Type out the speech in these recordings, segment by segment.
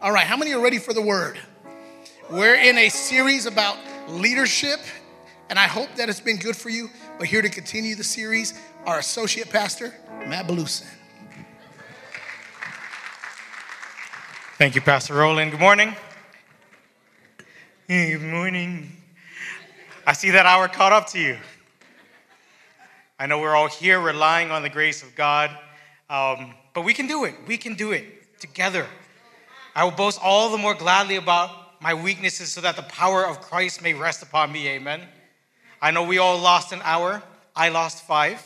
All right, how many are ready for the word? We're in a series about leadership, and I hope that it's been good for you. But here to continue the series, our associate pastor, Matt Belusin. Thank you, Pastor Roland. Good morning. Good morning. I see that hour caught up to you. I know we're all here relying on the grace of God, um, but we can do it. We can do it together. I will boast all the more gladly about my weaknesses so that the power of Christ may rest upon me. Amen. I know we all lost an hour. I lost five.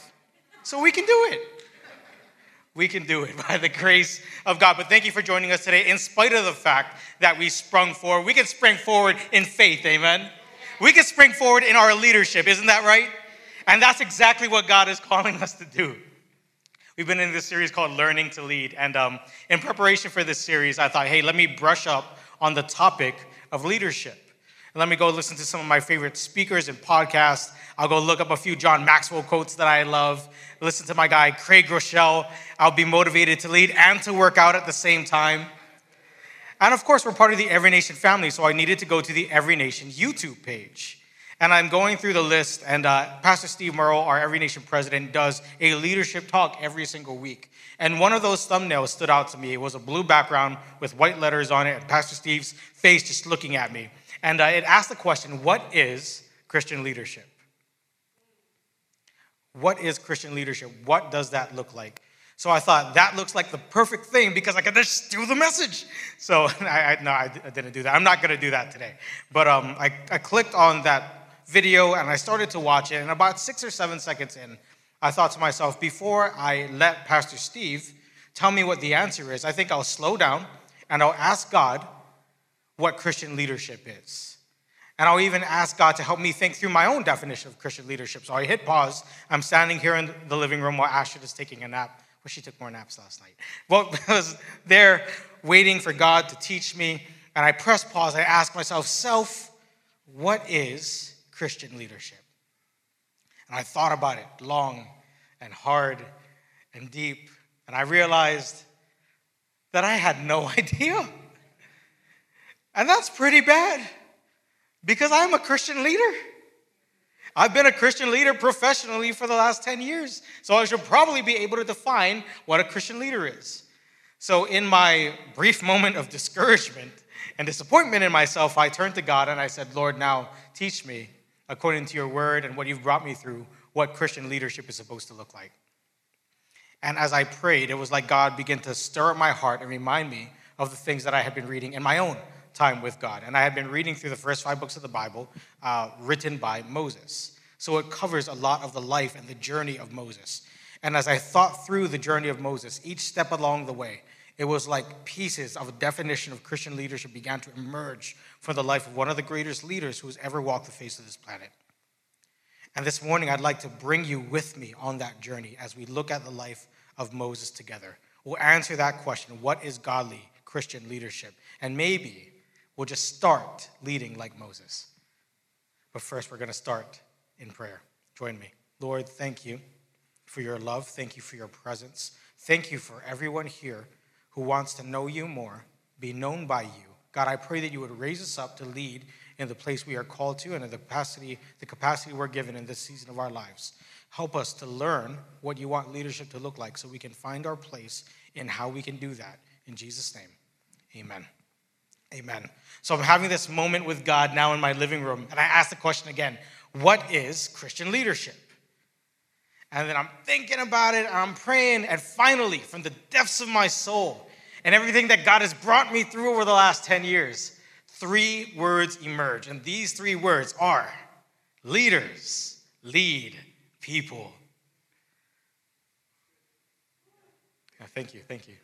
So we can do it. We can do it by the grace of God. But thank you for joining us today, in spite of the fact that we sprung forward. We can spring forward in faith. Amen. We can spring forward in our leadership. Isn't that right? And that's exactly what God is calling us to do. We've been in this series called Learning to Lead. And um, in preparation for this series, I thought, hey, let me brush up on the topic of leadership. And let me go listen to some of my favorite speakers and podcasts. I'll go look up a few John Maxwell quotes that I love. Listen to my guy, Craig Groeschel. I'll be motivated to lead and to work out at the same time. And of course, we're part of the Every Nation family, so I needed to go to the Every Nation YouTube page. And I'm going through the list, and uh, Pastor Steve Murrell, our Every Nation president, does a leadership talk every single week. And one of those thumbnails stood out to me. It was a blue background with white letters on it, and Pastor Steve's face just looking at me. And uh, it asked the question What is Christian leadership? What is Christian leadership? What does that look like? So I thought that looks like the perfect thing because I can just do the message. So I, I no, I, I, didn't do that. I'm not going to do that today. But um, I, I clicked on that video and I started to watch it. And about six or seven seconds in, I thought to myself, before I let Pastor Steve tell me what the answer is, I think I'll slow down and I'll ask God what Christian leadership is. And I'll even ask God to help me think through my own definition of Christian leadership. So I hit pause. I'm standing here in the living room while Ashton is taking a nap. Well, she took more naps last night. Well, I was there waiting for God to teach me. And I press pause. I ask myself, self, what is Christian leadership. And I thought about it long and hard and deep, and I realized that I had no idea. And that's pretty bad because I'm a Christian leader. I've been a Christian leader professionally for the last 10 years, so I should probably be able to define what a Christian leader is. So, in my brief moment of discouragement and disappointment in myself, I turned to God and I said, Lord, now teach me according to your word and what you've brought me through, what Christian leadership is supposed to look like. And as I prayed, it was like God began to stir up my heart and remind me of the things that I had been reading in my own time with God. And I had been reading through the first five books of the Bible uh, written by Moses. So it covers a lot of the life and the journey of Moses. And as I thought through the journey of Moses, each step along the way, it was like pieces of a definition of Christian leadership began to emerge from the life of one of the greatest leaders who has ever walked the face of this planet. And this morning, I'd like to bring you with me on that journey as we look at the life of Moses together. We'll answer that question what is godly Christian leadership? And maybe we'll just start leading like Moses. But first, we're going to start in prayer. Join me. Lord, thank you for your love. Thank you for your presence. Thank you for everyone here who wants to know you more, be known by you. God, I pray that you would raise us up to lead in the place we are called to and in the capacity, the capacity we're given in this season of our lives. Help us to learn what you want leadership to look like so we can find our place in how we can do that. In Jesus' name, amen. Amen. So I'm having this moment with God now in my living room, and I ask the question again what is Christian leadership? And then I'm thinking about it, and I'm praying, and finally, from the depths of my soul, and everything that God has brought me through over the last 10 years, three words emerge. And these three words are leaders lead people. Thank you, thank you.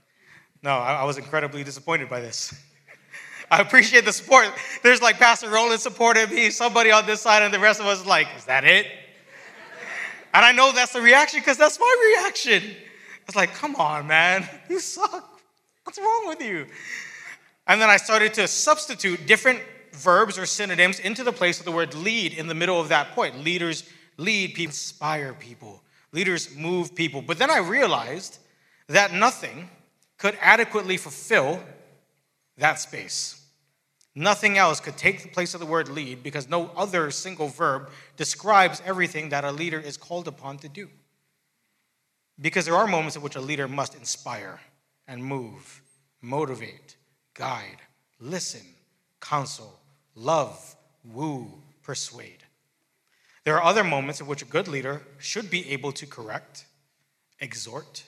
No, I, I was incredibly disappointed by this. I appreciate the support. There's like Pastor Roland supported me, somebody on this side, and the rest of us like, is that it? And I know that's the reaction because that's my reaction. It's like, come on, man, you suck. What's wrong with you? And then I started to substitute different verbs or synonyms into the place of the word lead in the middle of that point. Leaders lead people, inspire people, leaders move people. But then I realized that nothing could adequately fulfill that space. Nothing else could take the place of the word lead because no other single verb describes everything that a leader is called upon to do. Because there are moments in which a leader must inspire and move, motivate, guide, listen, counsel, love, woo, persuade. There are other moments in which a good leader should be able to correct, exhort,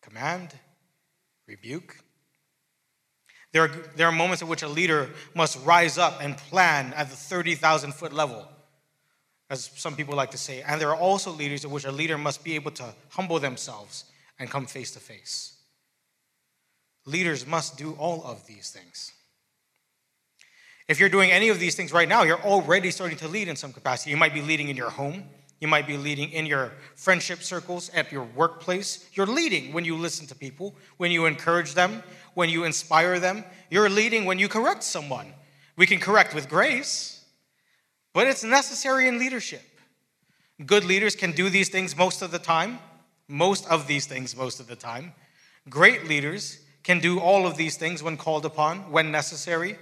command, rebuke. There are, there are moments in which a leader must rise up and plan at the 30,000 foot level, as some people like to say. And there are also leaders in which a leader must be able to humble themselves and come face to face. Leaders must do all of these things. If you're doing any of these things right now, you're already starting to lead in some capacity. You might be leading in your home, you might be leading in your friendship circles, at your workplace. You're leading when you listen to people, when you encourage them, when you inspire them. You're leading when you correct someone. We can correct with grace, but it's necessary in leadership. Good leaders can do these things most of the time, most of these things most of the time. Great leaders can do all of these things when called upon, when necessary.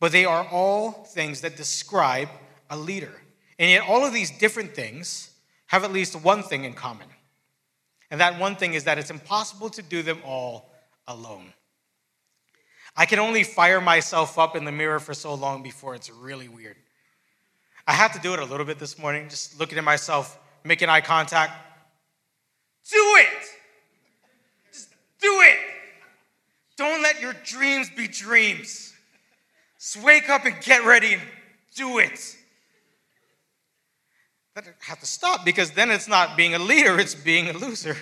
But they are all things that describe a leader. And yet, all of these different things have at least one thing in common. And that one thing is that it's impossible to do them all alone. I can only fire myself up in the mirror for so long before it's really weird. I had to do it a little bit this morning, just looking at myself, making eye contact. Do it! Do it! Don't let your dreams be dreams. Just wake up and get ready and do it. That have to stop because then it's not being a leader, it's being a loser.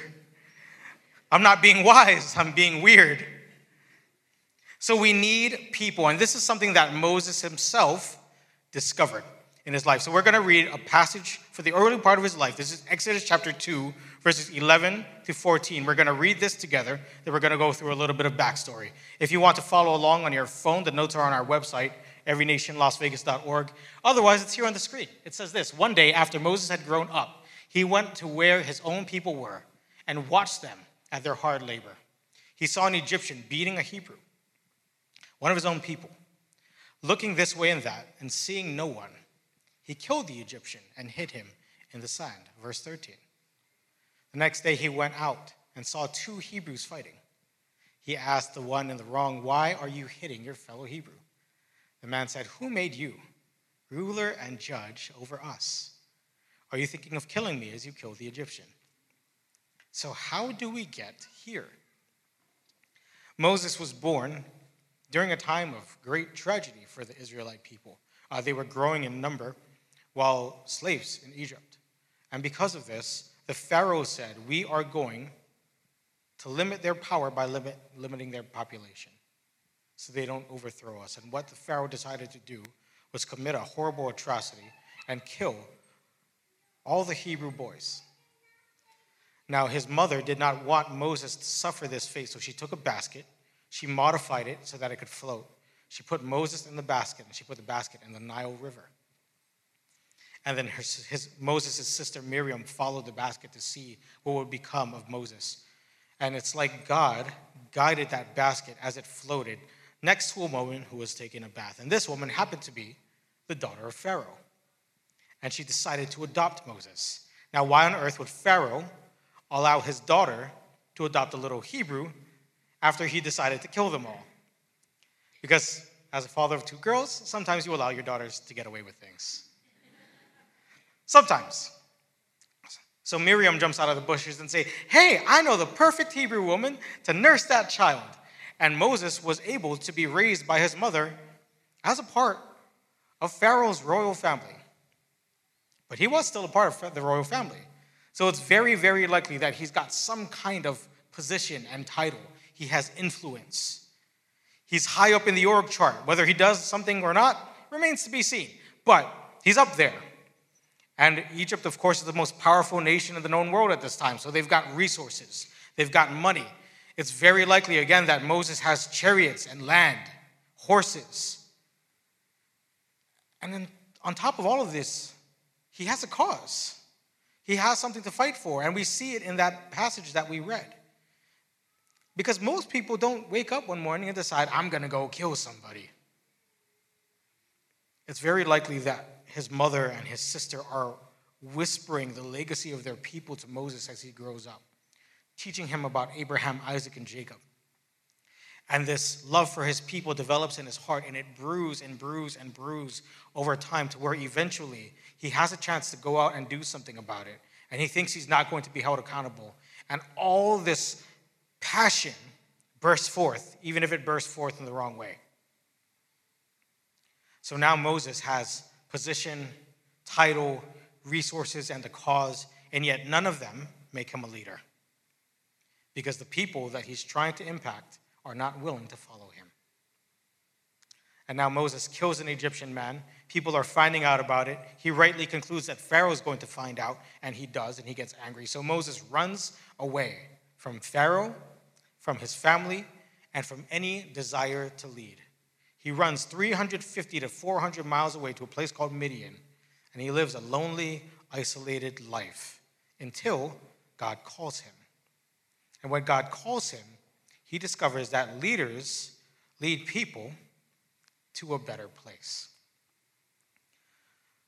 I'm not being wise, I'm being weird. So we need people, and this is something that Moses himself discovered in his life. So we're going to read a passage for the early part of his life. This is Exodus chapter 2, verses 11 to 14. We're going to read this together, then we're going to go through a little bit of backstory. If you want to follow along on your phone, the notes are on our website, everynationlasvegas.org. Otherwise, it's here on the screen. It says this One day after Moses had grown up, he went to where his own people were and watched them at their hard labor. He saw an Egyptian beating a Hebrew, one of his own people. Looking this way and that, and seeing no one, he killed the Egyptian and hid him in the sand. Verse 13. The next day he went out and saw two Hebrews fighting. He asked the one in the wrong, Why are you hitting your fellow Hebrew? The man said, Who made you ruler and judge over us? Are you thinking of killing me as you killed the Egyptian? So, how do we get here? Moses was born during a time of great tragedy for the Israelite people. Uh, they were growing in number while slaves in Egypt. And because of this, the Pharaoh said, We are going to limit their power by limit, limiting their population so they don't overthrow us. And what the Pharaoh decided to do was commit a horrible atrocity and kill all the Hebrew boys. Now, his mother did not want Moses to suffer this fate, so she took a basket, she modified it so that it could float. She put Moses in the basket, and she put the basket in the Nile River. And then his, his Moses' sister Miriam followed the basket to see what would become of Moses. And it's like God guided that basket as it floated next to a woman who was taking a bath. And this woman happened to be the daughter of Pharaoh. And she decided to adopt Moses. Now, why on earth would Pharaoh allow his daughter to adopt a little Hebrew after he decided to kill them all? Because as a father of two girls, sometimes you allow your daughters to get away with things. Sometimes. So Miriam jumps out of the bushes and say, "Hey, I know the perfect Hebrew woman to nurse that child." And Moses was able to be raised by his mother as a part of Pharaoh's royal family. But he was still a part of the royal family. So it's very, very likely that he's got some kind of position and title. He has influence. He's high up in the org chart. Whether he does something or not remains to be seen. But he's up there. And Egypt, of course, is the most powerful nation in the known world at this time. So they've got resources, they've got money, it's very likely, again, that Moses has chariots and land, horses. And then on top of all of this, he has a cause. He has something to fight for. And we see it in that passage that we read. Because most people don't wake up one morning and decide, I'm going to go kill somebody. It's very likely that his mother and his sister are whispering the legacy of their people to Moses as he grows up, teaching him about Abraham, Isaac, and Jacob. And this love for his people develops in his heart, and it brews and brews and brews over time to where eventually he has a chance to go out and do something about it. And he thinks he's not going to be held accountable. And all this passion bursts forth, even if it bursts forth in the wrong way. So now Moses has position, title, resources, and the cause, and yet none of them make him a leader. Because the people that he's trying to impact are not willing to follow him. And now Moses kills an Egyptian man. People are finding out about it. He rightly concludes that Pharaoh is going to find out, and he does, and he gets angry. So Moses runs away from Pharaoh, from his family, and from any desire to lead. He runs 350 to 400 miles away to a place called Midian, and he lives a lonely, isolated life until God calls him. And when God calls him, he discovers that leaders lead people to a better place.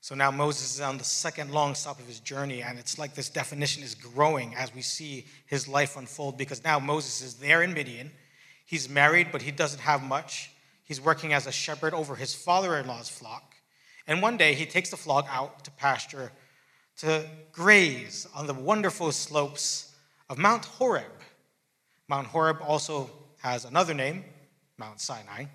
So now Moses is on the second long stop of his journey, and it's like this definition is growing as we see his life unfold because now Moses is there in Midian. He's married, but he doesn't have much. He's working as a shepherd over his father in law's flock. And one day he takes the flock out to pasture to graze on the wonderful slopes of Mount Horeb. Mount Horeb also has another name, Mount Sinai.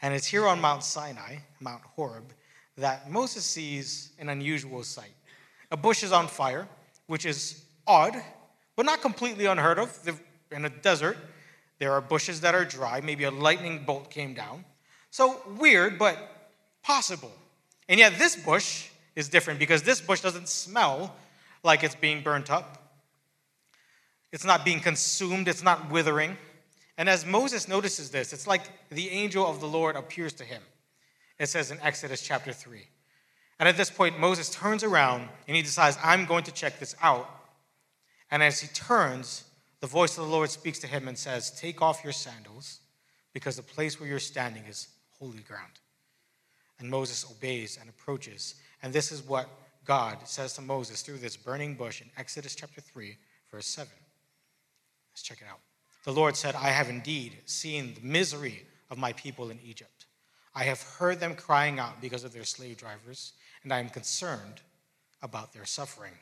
And it's here on Mount Sinai, Mount Horeb, that Moses sees an unusual sight. A bush is on fire, which is odd, but not completely unheard of. In a desert, there are bushes that are dry. Maybe a lightning bolt came down. So weird, but possible. And yet, this bush is different because this bush doesn't smell like it's being burnt up. It's not being consumed, it's not withering. And as Moses notices this, it's like the angel of the Lord appears to him. It says in Exodus chapter 3. And at this point, Moses turns around and he decides, I'm going to check this out. And as he turns, the voice of the Lord speaks to him and says, Take off your sandals, because the place where you're standing is holy ground. And Moses obeys and approaches. And this is what God says to Moses through this burning bush in Exodus chapter 3, verse 7. Let's check it out. The Lord said, I have indeed seen the misery of my people in Egypt. I have heard them crying out because of their slave drivers, and I am concerned about their suffering.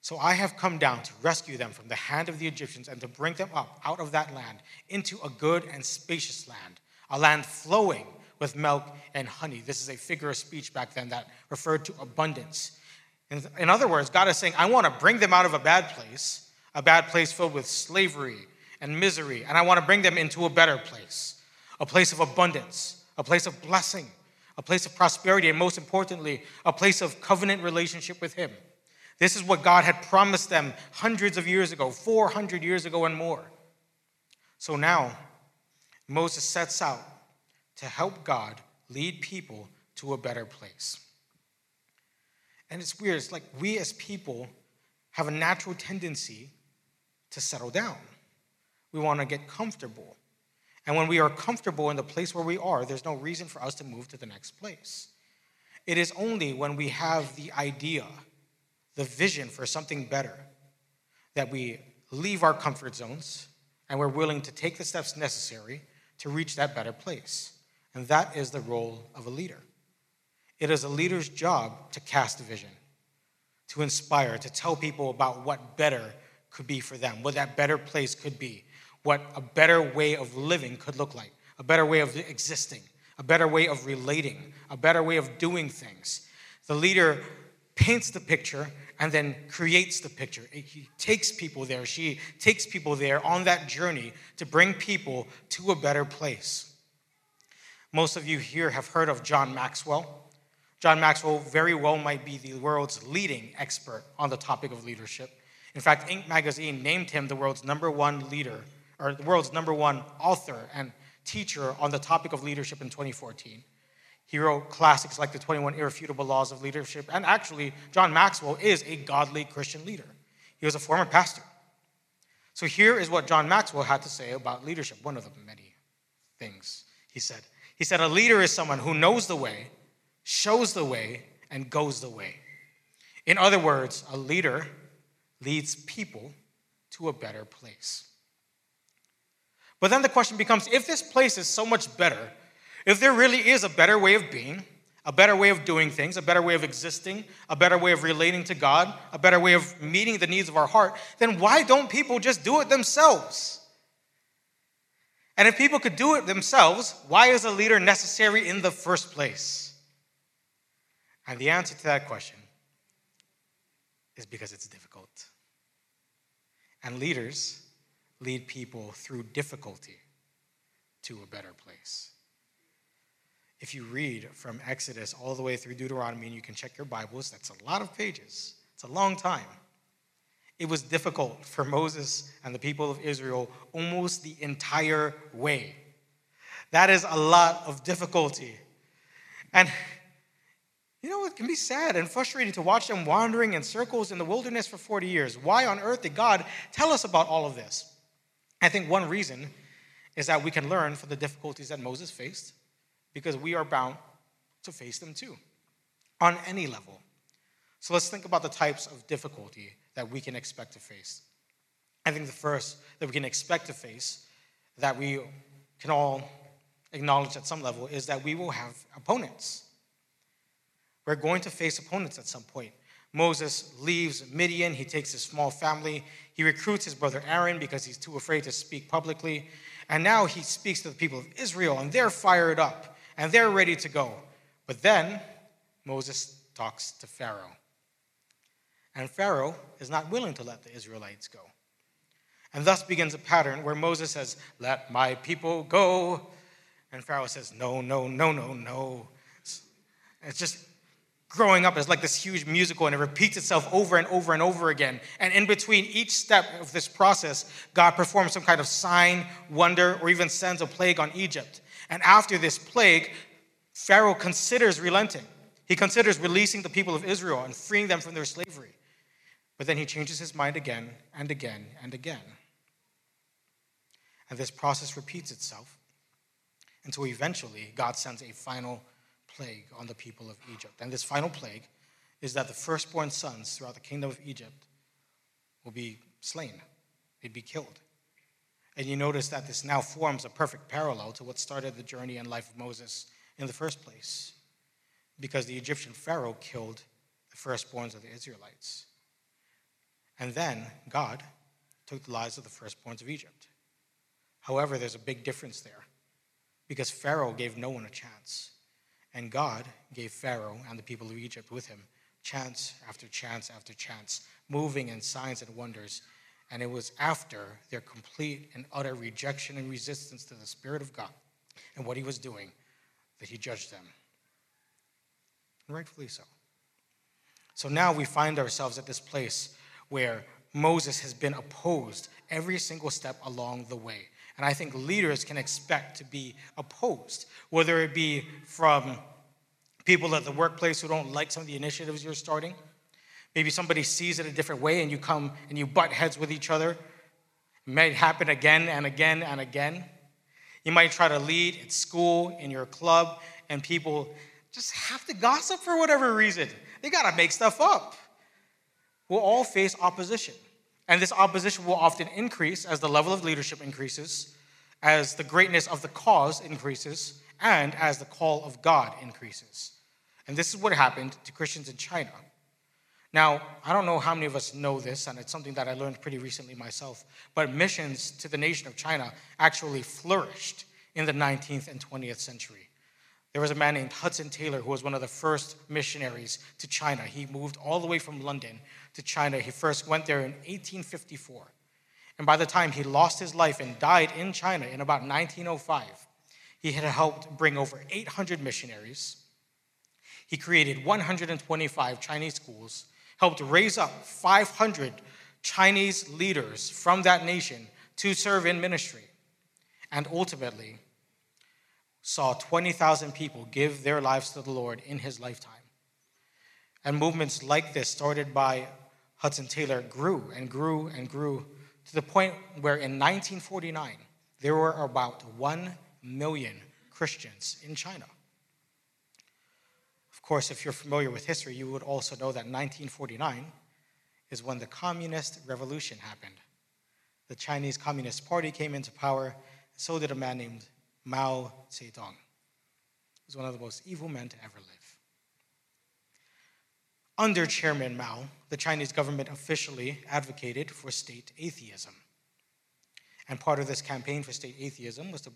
So I have come down to rescue them from the hand of the Egyptians and to bring them up out of that land into a good and spacious land, a land flowing with milk and honey. This is a figure of speech back then that referred to abundance. In, in other words, God is saying, I want to bring them out of a bad place a bad place filled with slavery and misery, and I want to bring them into a better place, a place of abundance, a place of blessing, a place of prosperity, and most importantly, a place of covenant relationship with Him. This is what God had promised them hundreds of years ago, 400 years ago, and more. So now, Moses sets out to help God lead people to a better place. And it's weird, it's like we as people have a natural tendency to settle down. We want to get comfortable. And when we are comfortable in the place where we are, there's no reason for us to move to the next place. It is only when we have the idea, the vision for something better, that we leave our comfort zones and we're willing to take the steps necessary to reach that better place. And that is the role of a leader. It is a leader's job to cast a vision, to inspire, to tell people about what better could be for them, what that better place could be, what a better way of living could look like, a better way of existing, a better way of relating, a better way of doing things. The leader paints the picture and then creates the picture. He takes people there, she takes people there on that journey to bring people to a better place. Most of you here have heard of John Maxwell. John Maxwell very well might be the world's leading expert on the topic of leadership. In fact, Inc. magazine named him the world's number one leader, or the world's number one author and teacher on the topic of leadership in 2014. He wrote classics like the 21 Irrefutable Laws of Leadership, and actually, John Maxwell is a godly Christian leader. He was a former pastor. So here is what John Maxwell had to say about leadership, one of the many things he said. He said, A leader is someone who knows the way, shows the way, and goes the way. In other words, a leader leads people to a better place. But then the question becomes if this place is so much better, if there really is a better way of being, a better way of doing things, a better way of existing, a better way of relating to God, a better way of meeting the needs of our heart, then why don't people just do it themselves? And if people could do it themselves, why is a leader necessary in the first place? And the answer to that question is because it's difficult. And leaders lead people through difficulty to a better place. If you read from Exodus all the way through Deuteronomy, and you can check your Bibles, that's a lot of pages, it's a long time. It was difficult for Moses and the people of Israel almost the entire way. That is a lot of difficulty. And you know, it can be sad and frustrating to watch them wandering in circles in the wilderness for 40 years. Why on earth did God tell us about all of this? I think one reason is that we can learn from the difficulties that Moses faced because we are bound to face them too on any level. So let's think about the types of difficulty that we can expect to face. I think the first that we can expect to face, that we can all acknowledge at some level, is that we will have opponents. We're going to face opponents at some point. Moses leaves Midian. He takes his small family. He recruits his brother Aaron because he's too afraid to speak publicly. And now he speaks to the people of Israel, and they're fired up and they're ready to go. But then Moses talks to Pharaoh. And Pharaoh is not willing to let the Israelites go. And thus begins a pattern where Moses says, Let my people go. And Pharaoh says, No, no, no, no, no. It's just growing up as like this huge musical and it repeats itself over and over and over again. And in between each step of this process, God performs some kind of sign, wonder, or even sends a plague on Egypt. And after this plague, Pharaoh considers relenting. He considers releasing the people of Israel and freeing them from their slavery. But then he changes his mind again and again and again. And this process repeats itself until eventually God sends a final plague on the people of Egypt. And this final plague is that the firstborn sons throughout the kingdom of Egypt will be slain, they'd be killed. And you notice that this now forms a perfect parallel to what started the journey and life of Moses in the first place, because the Egyptian Pharaoh killed the firstborns of the Israelites. And then God took the lives of the firstborns of Egypt. However, there's a big difference there, because Pharaoh gave no one a chance. And God gave Pharaoh and the people of Egypt with him chance after chance after chance, moving in signs and wonders. And it was after their complete and utter rejection and resistance to the Spirit of God and what he was doing that he judged them. Rightfully so. So now we find ourselves at this place where Moses has been opposed every single step along the way. And I think leaders can expect to be opposed, whether it be from people at the workplace who don't like some of the initiatives you're starting. Maybe somebody sees it a different way and you come and you butt heads with each other. It might happen again and again and again. You might try to lead at school, in your club, and people just have to gossip for whatever reason. They got to make stuff up. We'll all face opposition. And this opposition will often increase as the level of leadership increases, as the greatness of the cause increases, and as the call of God increases. And this is what happened to Christians in China. Now, I don't know how many of us know this, and it's something that I learned pretty recently myself, but missions to the nation of China actually flourished in the 19th and 20th century. There was a man named Hudson Taylor who was one of the first missionaries to China. He moved all the way from London to China. He first went there in 1854. And by the time he lost his life and died in China in about 1905, he had helped bring over 800 missionaries. He created 125 Chinese schools, helped raise up 500 Chinese leaders from that nation to serve in ministry, and ultimately saw 20,000 people give their lives to the Lord in his lifetime. And movements like this, started by Hudson Taylor, grew and grew and grew to the point where in 1949, there were about 1 million Christians in China. Of course, if you're familiar with history, you would also know that 1949 is when the Communist Revolution happened. The Chinese Communist Party came into power, so did a man named Mao Zedong. He was one of the most evil men to ever live. Under Chairman Mao, the Chinese government officially advocated for state atheism. And part of this campaign for state atheism was to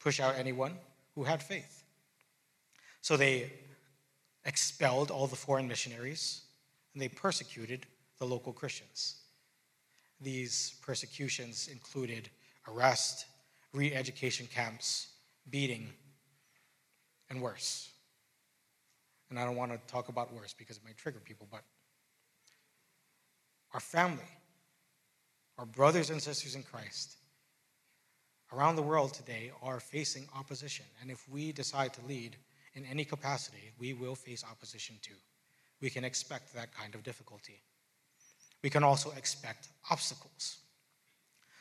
push out anyone who had faith. So they expelled all the foreign missionaries and they persecuted the local Christians. These persecutions included arrest, re education camps, beating, and worse. And I don't want to talk about worse because it might trigger people, but our family, our brothers and sisters in Christ around the world today are facing opposition. And if we decide to lead in any capacity, we will face opposition too. We can expect that kind of difficulty. We can also expect obstacles.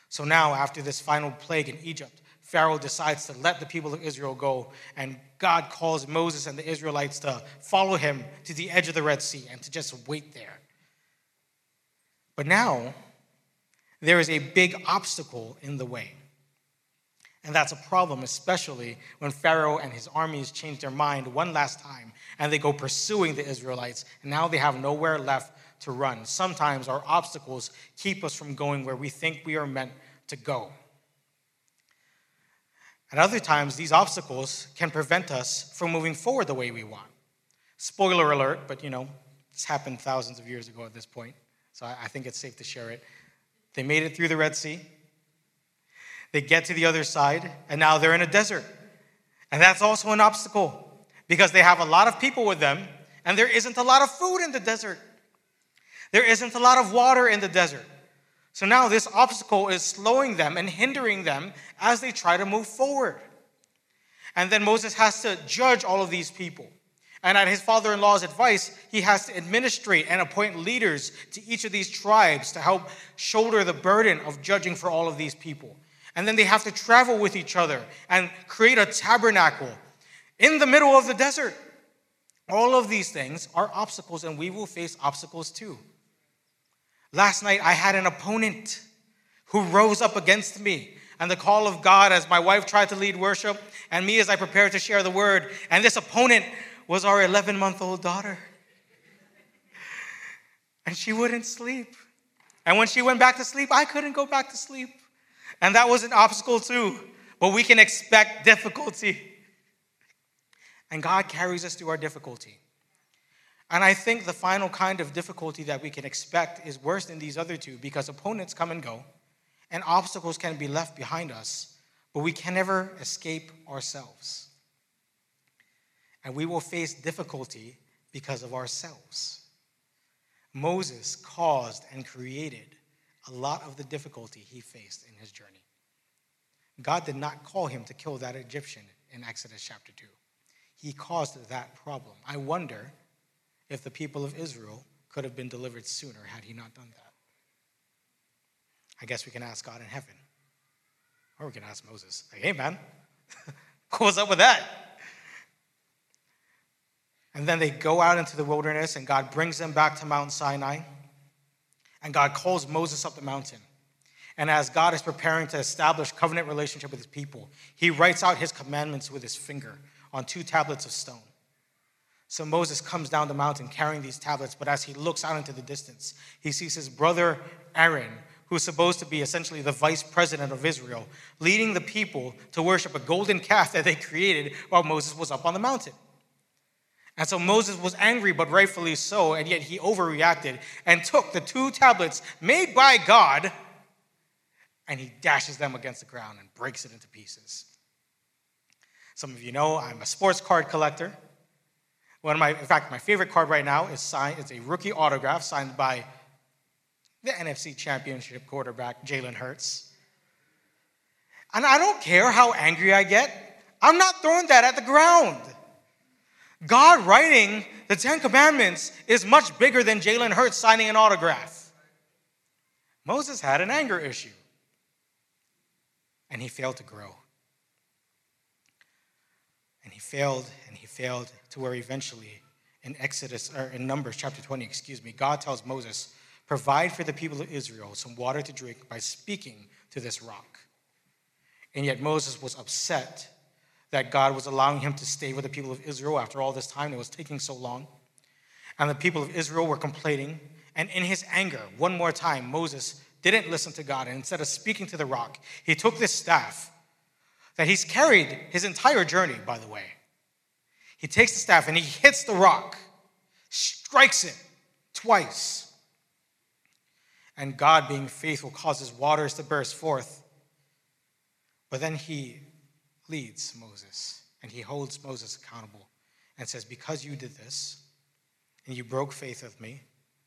So now, after this final plague in Egypt, Pharaoh decides to let the people of Israel go, and God calls Moses and the Israelites to follow him to the edge of the Red Sea and to just wait there. But now, there is a big obstacle in the way. And that's a problem, especially when Pharaoh and his armies change their mind one last time and they go pursuing the Israelites, and now they have nowhere left to run. Sometimes our obstacles keep us from going where we think we are meant to go. At other times, these obstacles can prevent us from moving forward the way we want. Spoiler alert, but you know, this happened thousands of years ago at this point, so I think it's safe to share it. They made it through the Red Sea. They get to the other side, and now they're in a desert. And that's also an obstacle because they have a lot of people with them, and there isn't a lot of food in the desert. There isn't a lot of water in the desert. So now this obstacle is slowing them and hindering them as they try to move forward. And then Moses has to judge all of these people. And at his father in law's advice, he has to administrate and appoint leaders to each of these tribes to help shoulder the burden of judging for all of these people. And then they have to travel with each other and create a tabernacle in the middle of the desert. All of these things are obstacles, and we will face obstacles too. Last night, I had an opponent who rose up against me and the call of God as my wife tried to lead worship, and me as I prepared to share the word. And this opponent was our 11 month old daughter. And she wouldn't sleep. And when she went back to sleep, I couldn't go back to sleep. And that was an obstacle too. But we can expect difficulty. And God carries us through our difficulty. And I think the final kind of difficulty that we can expect is worse than these other two because opponents come and go, and obstacles can be left behind us, but we can never escape ourselves. And we will face difficulty because of ourselves. Moses caused and created a lot of the difficulty he faced in his journey. God did not call him to kill that Egyptian in Exodus chapter 2. He caused that problem. I wonder if the people of Israel could have been delivered sooner had he not done that. I guess we can ask God in heaven. Or we can ask Moses, like, hey man, what's up with that? And then they go out into the wilderness, and God brings them back to Mount Sinai. And God calls Moses up the mountain. And as God is preparing to establish covenant relationship with his people, he writes out his commandments with his finger on two tablets of stone. So Moses comes down the mountain carrying these tablets, but as he looks out into the distance, he sees his brother Aaron, who's supposed to be essentially the vice president of Israel, leading the people to worship a golden calf that they created while Moses was up on the mountain. And so Moses was angry, but rightfully so, and yet he overreacted and took the two tablets made by God and he dashes them against the ground and breaks it into pieces. Some of you know I'm a sports card collector. One of my, in fact, my favorite card right now is signed. It's a rookie autograph signed by the NFC Championship quarterback Jalen Hurts. And I don't care how angry I get. I'm not throwing that at the ground. God writing the Ten Commandments is much bigger than Jalen Hurts signing an autograph. Moses had an anger issue, and he failed to grow. And he failed and he failed to where eventually in Exodus or in Numbers chapter 20, excuse me, God tells Moses, "Provide for the people of Israel some water to drink by speaking to this rock." And yet Moses was upset that God was allowing him to stay with the people of Israel after all this time. It was taking so long. And the people of Israel were complaining. And in his anger, one more time, Moses didn't listen to God. And instead of speaking to the rock, he took this staff that he's carried his entire journey, by the way. He takes the staff and he hits the rock, strikes it twice. And God, being faithful, causes waters to burst forth. But then he leads Moses and he holds Moses accountable and says, Because you did this, and you broke faith with me,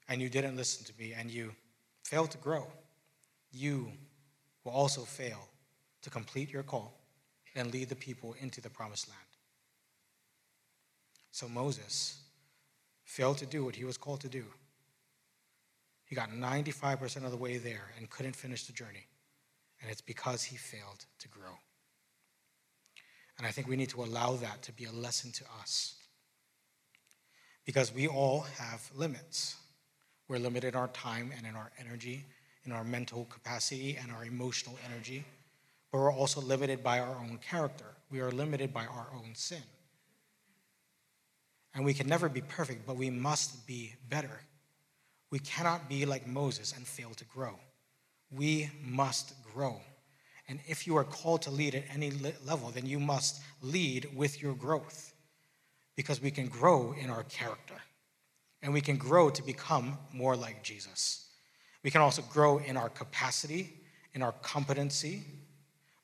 and you didn't listen to me, and you failed to grow, you will also fail to complete your call and lead the people into the promised land. So Moses failed to do what he was called to do. He got 95% of the way there and couldn't finish the journey. And it's because he failed to grow. And I think we need to allow that to be a lesson to us. Because we all have limits. We're limited in our time and in our energy, in our mental capacity and our emotional energy. But we're also limited by our own character. We are limited by our own sin. And we can never be perfect, but we must be better. We cannot be like Moses and fail to grow. We must grow. And if you are called to lead at any level, then you must lead with your growth because we can grow in our character and we can grow to become more like Jesus. We can also grow in our capacity, in our competency.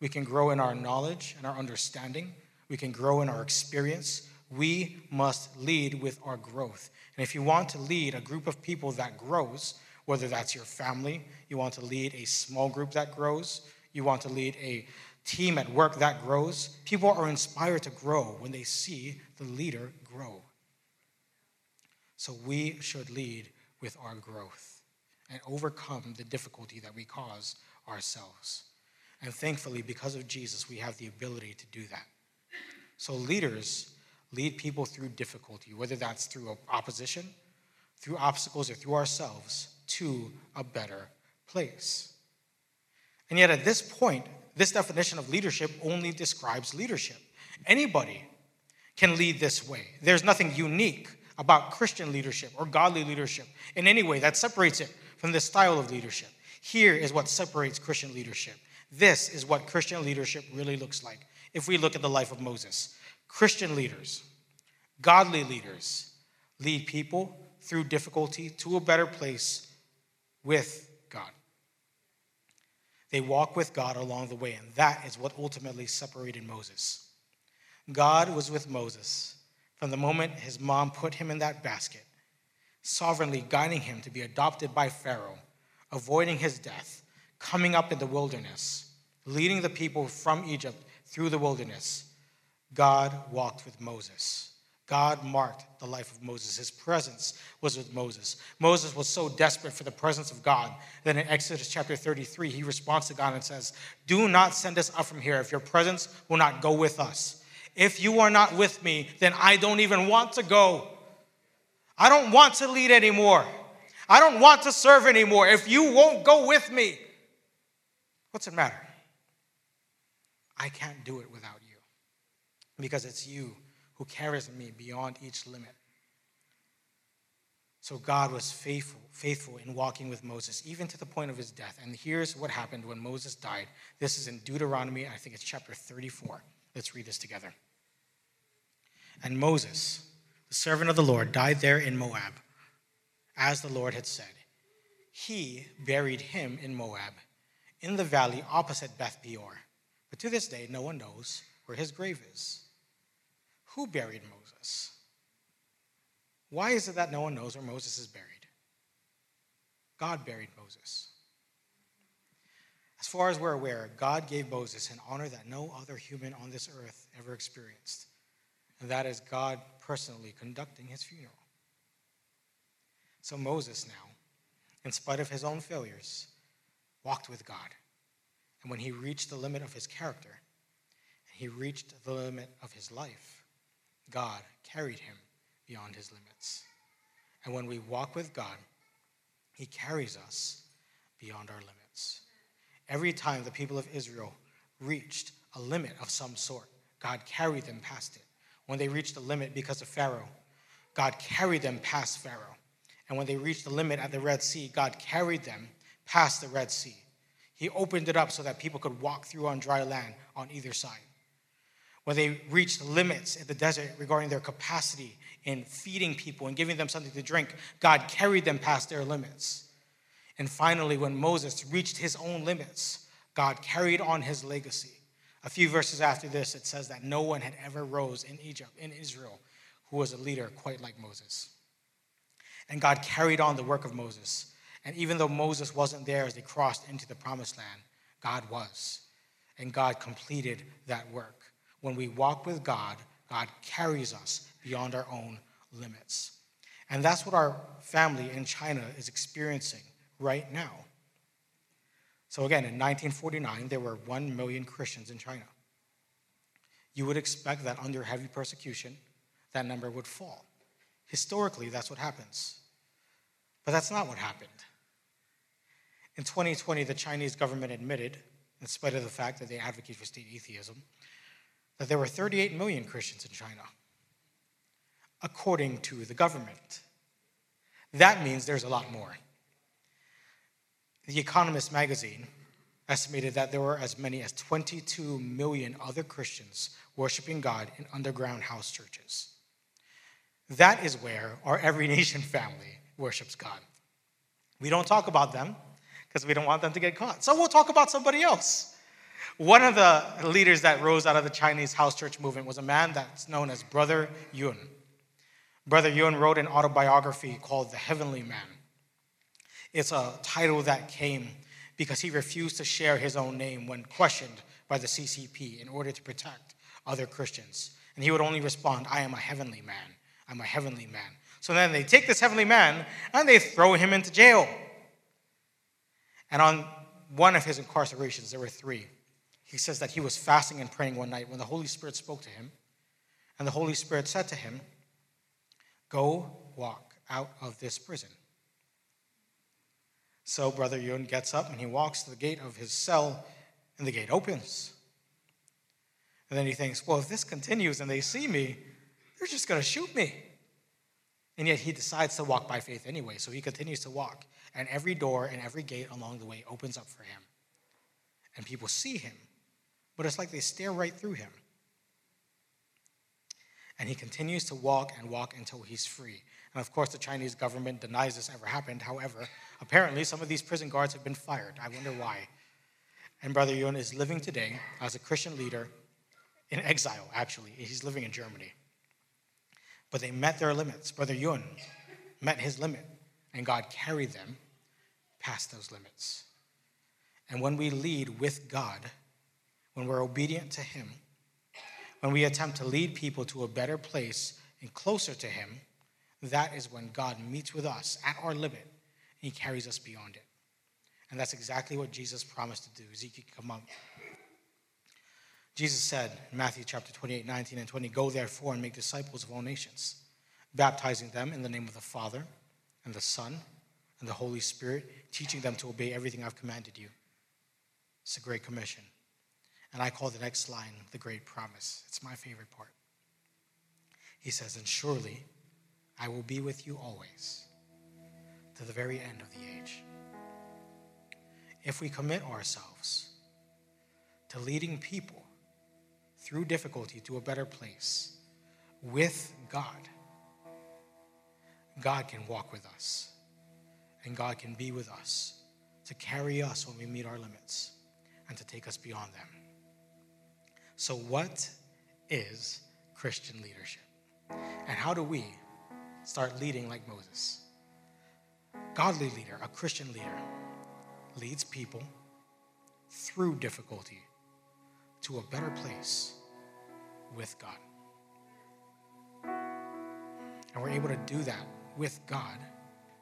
We can grow in our knowledge and our understanding. We can grow in our experience. We must lead with our growth. And if you want to lead a group of people that grows, whether that's your family, you want to lead a small group that grows, you want to lead a team at work that grows. People are inspired to grow when they see the leader grow. So we should lead with our growth and overcome the difficulty that we cause ourselves. And thankfully, because of Jesus, we have the ability to do that. So leaders lead people through difficulty, whether that's through opposition, through obstacles, or through ourselves, to a better place. And yet, at this point, this definition of leadership only describes leadership. Anybody can lead this way. There's nothing unique about Christian leadership or godly leadership in any way that separates it from this style of leadership. Here is what separates Christian leadership. This is what Christian leadership really looks like if we look at the life of Moses. Christian leaders, godly leaders, lead people through difficulty to a better place with. They walk with God along the way, and that is what ultimately separated Moses. God was with Moses from the moment his mom put him in that basket, sovereignly guiding him to be adopted by Pharaoh, avoiding his death, coming up in the wilderness, leading the people from Egypt through the wilderness. God walked with Moses. God marked the life of Moses. His presence was with Moses. Moses was so desperate for the presence of God that in Exodus chapter 33, he responds to God and says, Do not send us up from here if your presence will not go with us. If you are not with me, then I don't even want to go. I don't want to lead anymore. I don't want to serve anymore. If you won't go with me, what's it matter? I can't do it without you because it's you who carries me beyond each limit. So God was faithful, faithful in walking with Moses, even to the point of his death. And here's what happened when Moses died. This is in Deuteronomy, I think it's chapter 34. Let's read this together. And Moses, the servant of the Lord, died there in Moab, as the Lord had said. He buried him in Moab, in the valley opposite Beth Peor. But to this day, no one knows where his grave is. Who buried Moses? Why is it that no one knows where Moses is buried? God buried Moses. As far as we're aware, God gave Moses an honor that no other human on this earth ever experienced, and that is God personally conducting his funeral. So Moses now, in spite of his own failures, walked with God. And when he reached the limit of his character, he reached the limit of his life, God carried him beyond his limits. And when we walk with God, he carries us beyond our limits. Every time the people of Israel reached a limit of some sort, God carried them past it. When they reached the limit because of Pharaoh, God carried them past Pharaoh. And when they reached the limit at the Red Sea, God carried them past the Red Sea. He opened it up so that people could walk through on dry land on either side. When they reached limits in the desert regarding their capacity in feeding people and giving them something to drink, God carried them past their limits. And finally, when Moses reached his own limits, God carried on his legacy. A few verses after this, it says that no one had ever rose in Egypt, in Israel, who was a leader quite like Moses. And God carried on the work of Moses. And even though Moses wasn't there as they crossed into the promised land, God was. And God completed that work. When we walk with God, God carries us beyond our own limits. And that's what our family in China is experiencing right now. So, again, in 1949, there were 1 million Christians in China. You would expect that under heavy persecution, that number would fall. Historically, that's what happens. But that's not what happened. In 2020, the Chinese government admitted, in spite of the fact that they advocate for state atheism, that there were 38 million Christians in China, according to the government. That means there's a lot more. The Economist magazine estimated that there were as many as 22 million other Christians worshiping God in underground house churches. That is where our Every Nation family worships God. We don't talk about them because we don't want them to get caught. So we'll talk about somebody else. One of the leaders that rose out of the Chinese house church movement was a man that's known as Brother Yun. Brother Yun wrote an autobiography called The Heavenly Man. It's a title that came because he refused to share his own name when questioned by the CCP in order to protect other Christians. And he would only respond, I am a heavenly man. I'm a heavenly man. So then they take this heavenly man and they throw him into jail. And on one of his incarcerations, there were three he says that he was fasting and praying one night when the Holy Spirit spoke to him. And the Holy Spirit said to him, Go walk out of this prison. So Brother Yun gets up and he walks to the gate of his cell, and the gate opens. And then he thinks, Well, if this continues and they see me, they're just going to shoot me. And yet he decides to walk by faith anyway, so he continues to walk. And every door and every gate along the way opens up for him. And people see him but it's like they stare right through him. And he continues to walk and walk until he's free. And of course, the Chinese government denies this ever happened. However, apparently, some of these prison guards have been fired. I wonder why. And Brother Yun is living today as a Christian leader in exile, actually. He's living in Germany. But they met their limits. Brother Yun met his limit, and God carried them past those limits. And when we lead with God, when we're obedient to Him, when we attempt to lead people to a better place and closer to Him, that is when God meets with us at our limit and He carries us beyond it. And that's exactly what Jesus promised to do. Ezekiel, come up. Jesus said in Matthew chapter 28, 19 and 20, Go therefore and make disciples of all nations, baptizing them in the name of the Father and the Son and the Holy Spirit, teaching them to obey everything I've commanded you. It's a great commission. And I call the next line the great promise. It's my favorite part. He says, And surely I will be with you always to the very end of the age. If we commit ourselves to leading people through difficulty to a better place with God, God can walk with us and God can be with us to carry us when we meet our limits and to take us beyond them. So, what is Christian leadership? And how do we start leading like Moses? Godly leader, a Christian leader, leads people through difficulty to a better place with God. And we're able to do that with God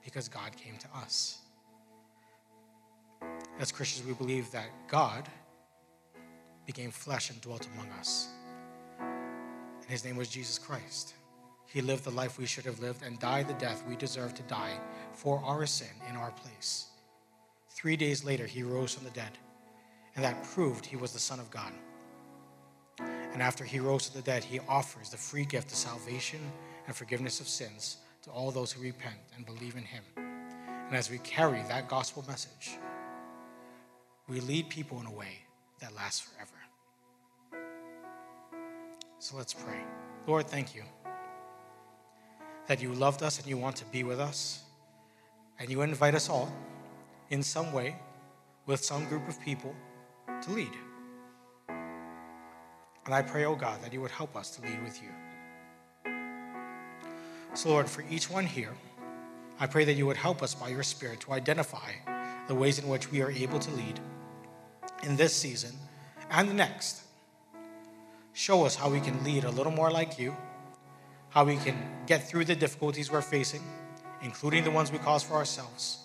because God came to us. As Christians, we believe that God became flesh and dwelt among us. And his name was Jesus Christ. He lived the life we should have lived and died the death we deserve to die for our sin in our place. Three days later, he rose from the dead, and that proved he was the Son of God. And after he rose from the dead, he offers the free gift of salvation and forgiveness of sins to all those who repent and believe in him. And as we carry that gospel message, we lead people in a way that lasts forever. So let's pray. Lord, thank you that you loved us and you want to be with us, and you invite us all in some way with some group of people to lead. And I pray, oh God, that you would help us to lead with you. So, Lord, for each one here, I pray that you would help us by your Spirit to identify the ways in which we are able to lead in this season and the next. Show us how we can lead a little more like you, how we can get through the difficulties we're facing, including the ones we cause for ourselves,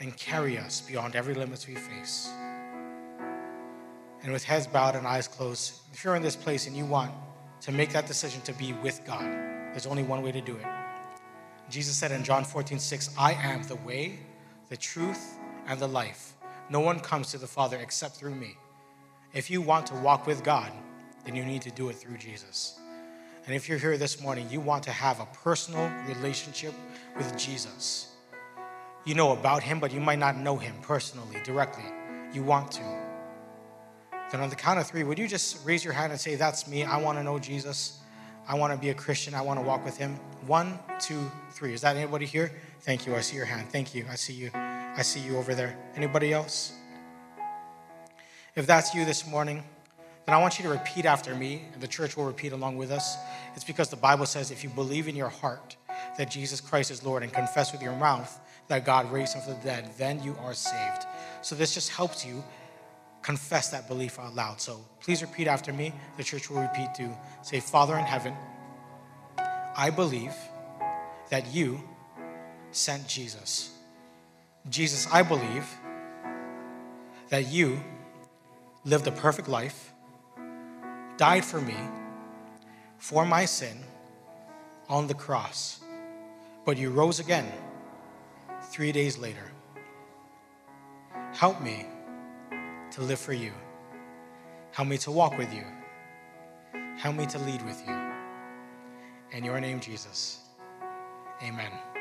and carry us beyond every limit we face. And with heads bowed and eyes closed, if you're in this place and you want to make that decision to be with God, there's only one way to do it. Jesus said in John 14, 6, I am the way, the truth, and the life. No one comes to the Father except through me. If you want to walk with God, then you need to do it through Jesus. And if you're here this morning, you want to have a personal relationship with Jesus. You know about him, but you might not know him personally, directly. You want to. Then on the count of three, would you just raise your hand and say, That's me. I want to know Jesus. I want to be a Christian. I want to walk with him. One, two, three. Is that anybody here? Thank you. I see your hand. Thank you. I see you. I see you over there. Anybody else? If that's you this morning, then I want you to repeat after me, and the church will repeat along with us. It's because the Bible says if you believe in your heart that Jesus Christ is Lord and confess with your mouth that God raised him from the dead, then you are saved. So this just helps you confess that belief out loud. So please repeat after me. The church will repeat to say, Father in heaven, I believe that you sent Jesus. Jesus, I believe that you lived a perfect life, died for me, for my sin, on the cross, but you rose again three days later. Help me to live for you. Help me to walk with you. Help me to lead with you. In your name, Jesus. Amen.